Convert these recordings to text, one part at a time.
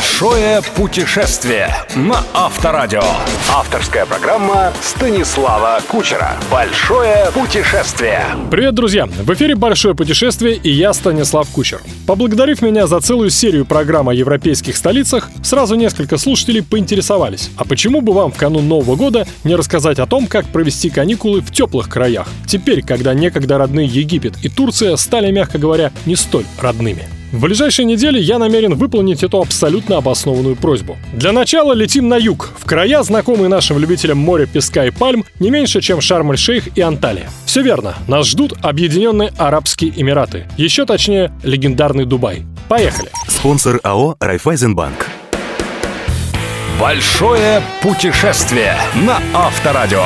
Большое путешествие на Авторадио. Авторская программа Станислава Кучера. Большое путешествие. Привет, друзья! В эфире «Большое путешествие» и я, Станислав Кучер. Поблагодарив меня за целую серию программ о европейских столицах, сразу несколько слушателей поинтересовались, а почему бы вам в канун Нового года не рассказать о том, как провести каникулы в теплых краях, теперь, когда некогда родные Египет и Турция стали, мягко говоря, не столь родными. В ближайшие недели я намерен выполнить эту абсолютно обоснованную просьбу. Для начала летим на юг, в края, знакомые нашим любителям моря, песка и пальм, не меньше, чем Шарм-эль-Шейх и Анталия. Все верно, нас ждут Объединенные Арабские Эмираты, еще точнее, легендарный Дубай. Поехали! Спонсор АО «Райфайзенбанк». Большое путешествие на Авторадио.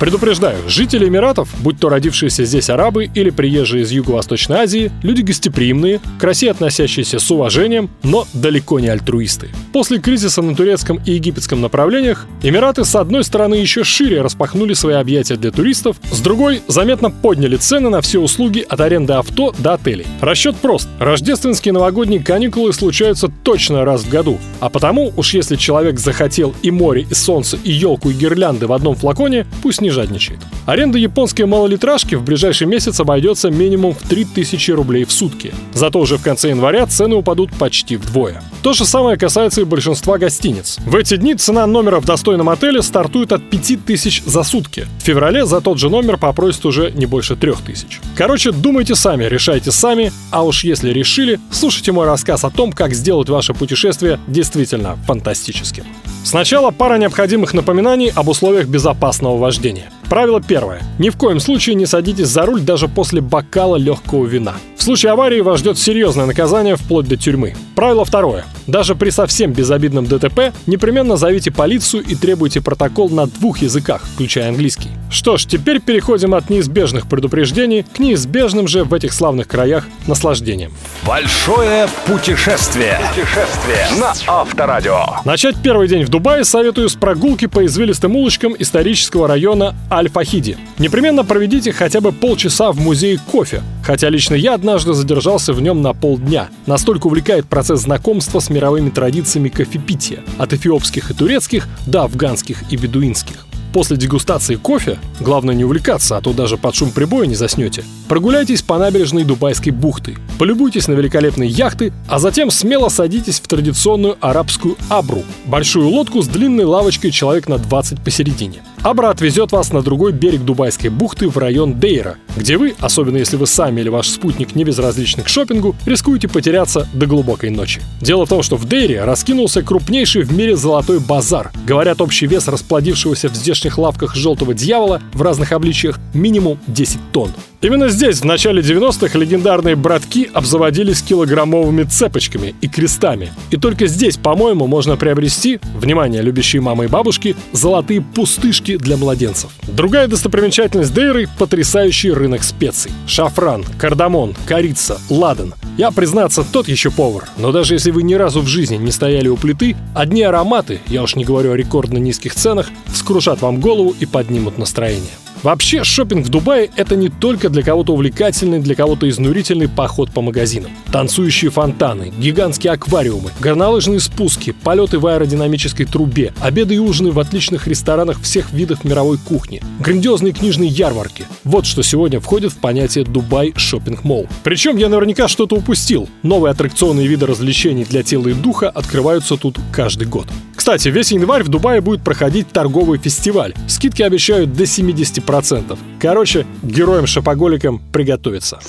Предупреждаю, жители Эмиратов, будь то родившиеся здесь арабы или приезжие из Юго-Восточной Азии, люди гостеприимные, к России относящиеся с уважением, но далеко не альтруисты. После кризиса на турецком и египетском направлениях Эмираты с одной стороны еще шире распахнули свои объятия для туристов, с другой заметно подняли цены на все услуги от аренды авто до отелей. Расчет прост. Рождественские новогодние каникулы случаются точно раз в году, а потому уж если человек захотел и море, и солнце, и елку, и гирлянды в одном флаконе, пусть не жадничает. Аренда японской малолитражки в ближайший месяц обойдется минимум в 3000 рублей в сутки. Зато уже в конце января цены упадут почти вдвое. То же самое касается и большинства гостиниц. В эти дни цена номера в достойном отеле стартует от 5000 за сутки. В феврале за тот же номер попросят уже не больше 3000. Короче, думайте сами, решайте сами, а уж если решили, слушайте мой рассказ о том, как сделать ваше путешествие действительно фантастическим. Сначала пара необходимых напоминаний об условиях безопасного вождения. Правило первое. Ни в коем случае не садитесь за руль даже после бокала легкого вина. В случае аварии вас ждет серьезное наказание вплоть до тюрьмы. Правило второе. Даже при совсем безобидном ДТП непременно зовите полицию и требуйте протокол на двух языках, включая английский. Что ж, теперь переходим от неизбежных предупреждений к неизбежным же в этих славных краях наслаждениям. Большое путешествие. Путешествие на Авторадио. Начать первый день в Дубае советую с прогулки по извилистым улочкам исторического района Аль-Фахиди. Непременно проведите хотя бы полчаса в музее кофе, хотя лично я однажды задержался в нем на полдня. Настолько увлекает процесс знакомства с мировыми традициями кофепития, от эфиопских и турецких до афганских и бедуинских. После дегустации кофе, главное не увлекаться, а то даже под шум прибоя не заснете, прогуляйтесь по набережной Дубайской бухты, полюбуйтесь на великолепные яхты, а затем смело садитесь в традиционную арабскую абру – большую лодку с длинной лавочкой человек на 20 посередине. Абра отвезет вас на другой берег Дубайской бухты в район Дейра, где вы, особенно если вы сами или ваш спутник не безразличны к шопингу, рискуете потеряться до глубокой ночи. Дело в том, что в Дейре раскинулся крупнейший в мире золотой базар. Говорят, общий вес расплодившегося в здешних лавках желтого дьявола в разных обличиях минимум 10 тонн. Именно здесь в начале 90-х легендарные братки обзаводились килограммовыми цепочками и крестами. И только здесь, по-моему, можно приобрести, внимание, любящие мамы и бабушки, золотые пустышки для младенцев. Другая достопримечательность Дейры – потрясающий рынок специй. Шафран, кардамон, корица, ладан. Я, признаться, тот еще повар, но даже если вы ни разу в жизни не стояли у плиты, одни ароматы, я уж не говорю о рекордно низких ценах, вскрушат вам голову и поднимут настроение. Вообще, шопинг в Дубае – это не только для кого-то увлекательный, для кого-то изнурительный поход по магазинам. Танцующие фонтаны, гигантские аквариумы, горнолыжные спуски, полеты в аэродинамической трубе, обеды и ужины в отличных ресторанах всех видов мировой кухни, грандиозные книжные ярмарки – вот что сегодня входит в понятие Дубай Шопинг Молл. Причем я наверняка что-то упустил. Новые аттракционные виды развлечений для тела и духа открываются тут каждый год. Кстати, весь январь в Дубае будет проходить торговый фестиваль. Скидки обещают до 70%. Короче, героям-шопоголикам приготовиться.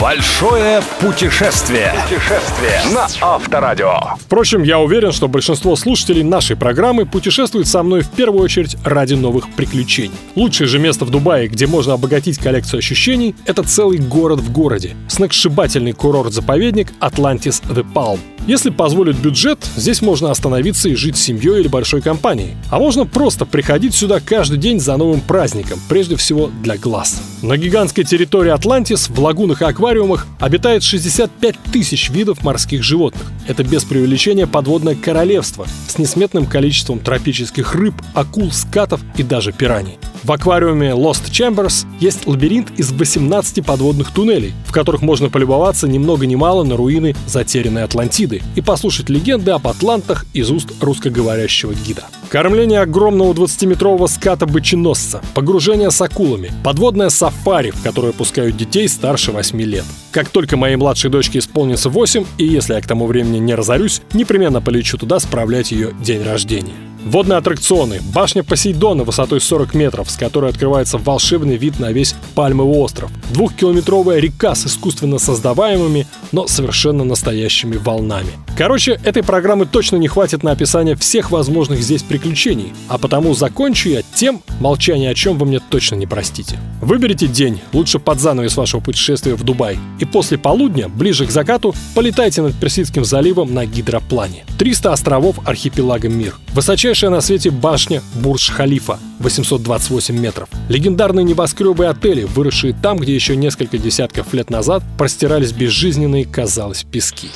Большое путешествие. Путешествие на Авторадио. Впрочем, я уверен, что большинство слушателей нашей программы путешествуют со мной в первую очередь ради новых приключений. Лучшее же место в Дубае, где можно обогатить коллекцию ощущений, это целый город в городе. Сногсшибательный курорт-заповедник Atlantis The Palm. Если позволит бюджет, здесь можно остановиться и жить семьей или большой компанией. А можно просто приходить сюда каждый день за новым праздником, прежде всего для глаз. На гигантской территории Атлантис, в лагунах и аквариумах обитает 65 тысяч видов морских животных. Это без преувеличения подводное королевство с несметным количеством тропических рыб, акул, скатов и даже пираний. В аквариуме Lost Chambers есть лабиринт из 18 подводных туннелей, в которых можно полюбоваться ни много ни мало на руины затерянной Атлантиды и послушать легенды об атлантах из уст русскоговорящего гида. Кормление огромного 20-метрового ската-быченосца, погружение с акулами, подводное сафари, в которое пускают детей старше 8 лет. Как только моей младшей дочке исполнится 8, и если я к тому времени не разорюсь, непременно полечу туда справлять ее день рождения. Водные аттракционы, башня Посейдона высотой 40 метров, с которой открывается волшебный вид на весь Пальмовый остров, двухкилометровая река с искусственно создаваемыми, но совершенно настоящими волнами. Короче, этой программы точно не хватит на описание всех возможных здесь приключений, а потому закончу я тем, молчание о чем вы мне точно не простите. Выберите день, лучше под занавес вашего путешествия в Дубай, и после полудня, ближе к закату, полетайте над Персидским заливом на гидроплане. 300 островов архипелага Мир. Высочайшая на свете башня Бурж-Халифа, 828 метров. Легендарные небоскребы и отели, выросшие там, где еще несколько десятков лет назад простирались безжизненные, казалось, пески.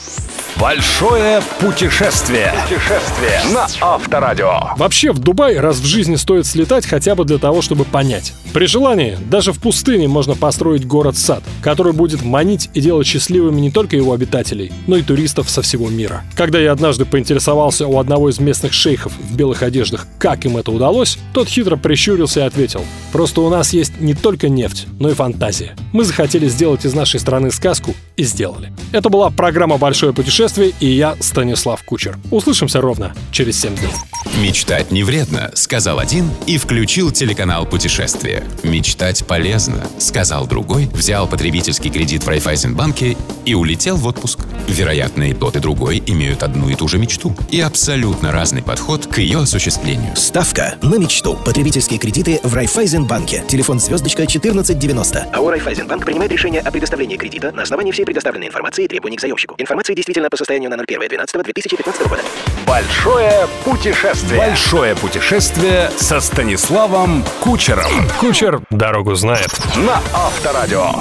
Большое путешествие. Путешествие на Авторадио. Вообще, в Дубай раз в жизни стоит слетать хотя бы для того, чтобы понять. При желании, даже в пустыне можно построить город-сад, который будет манить и делать счастливыми не только его обитателей, но и туристов со всего мира. Когда я однажды поинтересовался у одного из местных шейхов в белых одеждах, как им это удалось, тот хитро прищурился и ответил, «Просто у нас есть не только нефть, но и фантазия. Мы захотели сделать из нашей страны сказку и сделали». Это была программа «Большое путешествие» и я, Станислав Кучер. Услышимся ровно через 7 дней. Мечтать не вредно, сказал один и включил телеканал «Путешествие». Мечтать полезно, сказал другой, взял потребительский кредит в Райфайзенбанке и улетел в отпуск. Вероятно, и тот, и другой имеют одну и ту же мечту и абсолютно разный подход к ее осуществлению. Ставка на мечту. Потребительские кредиты в Райфайзенбанке. Телефон звездочка 1490. АО Райфайзенбанк принимает решение о предоставлении кредита на основании всей предоставленной информации и требований к заемщику. Информация действительно по состоянию на 01.12.2015 года. Большое путешествие. Большое путешествие со Станиславом Кучером. Кучер дорогу знает. На Авторадио.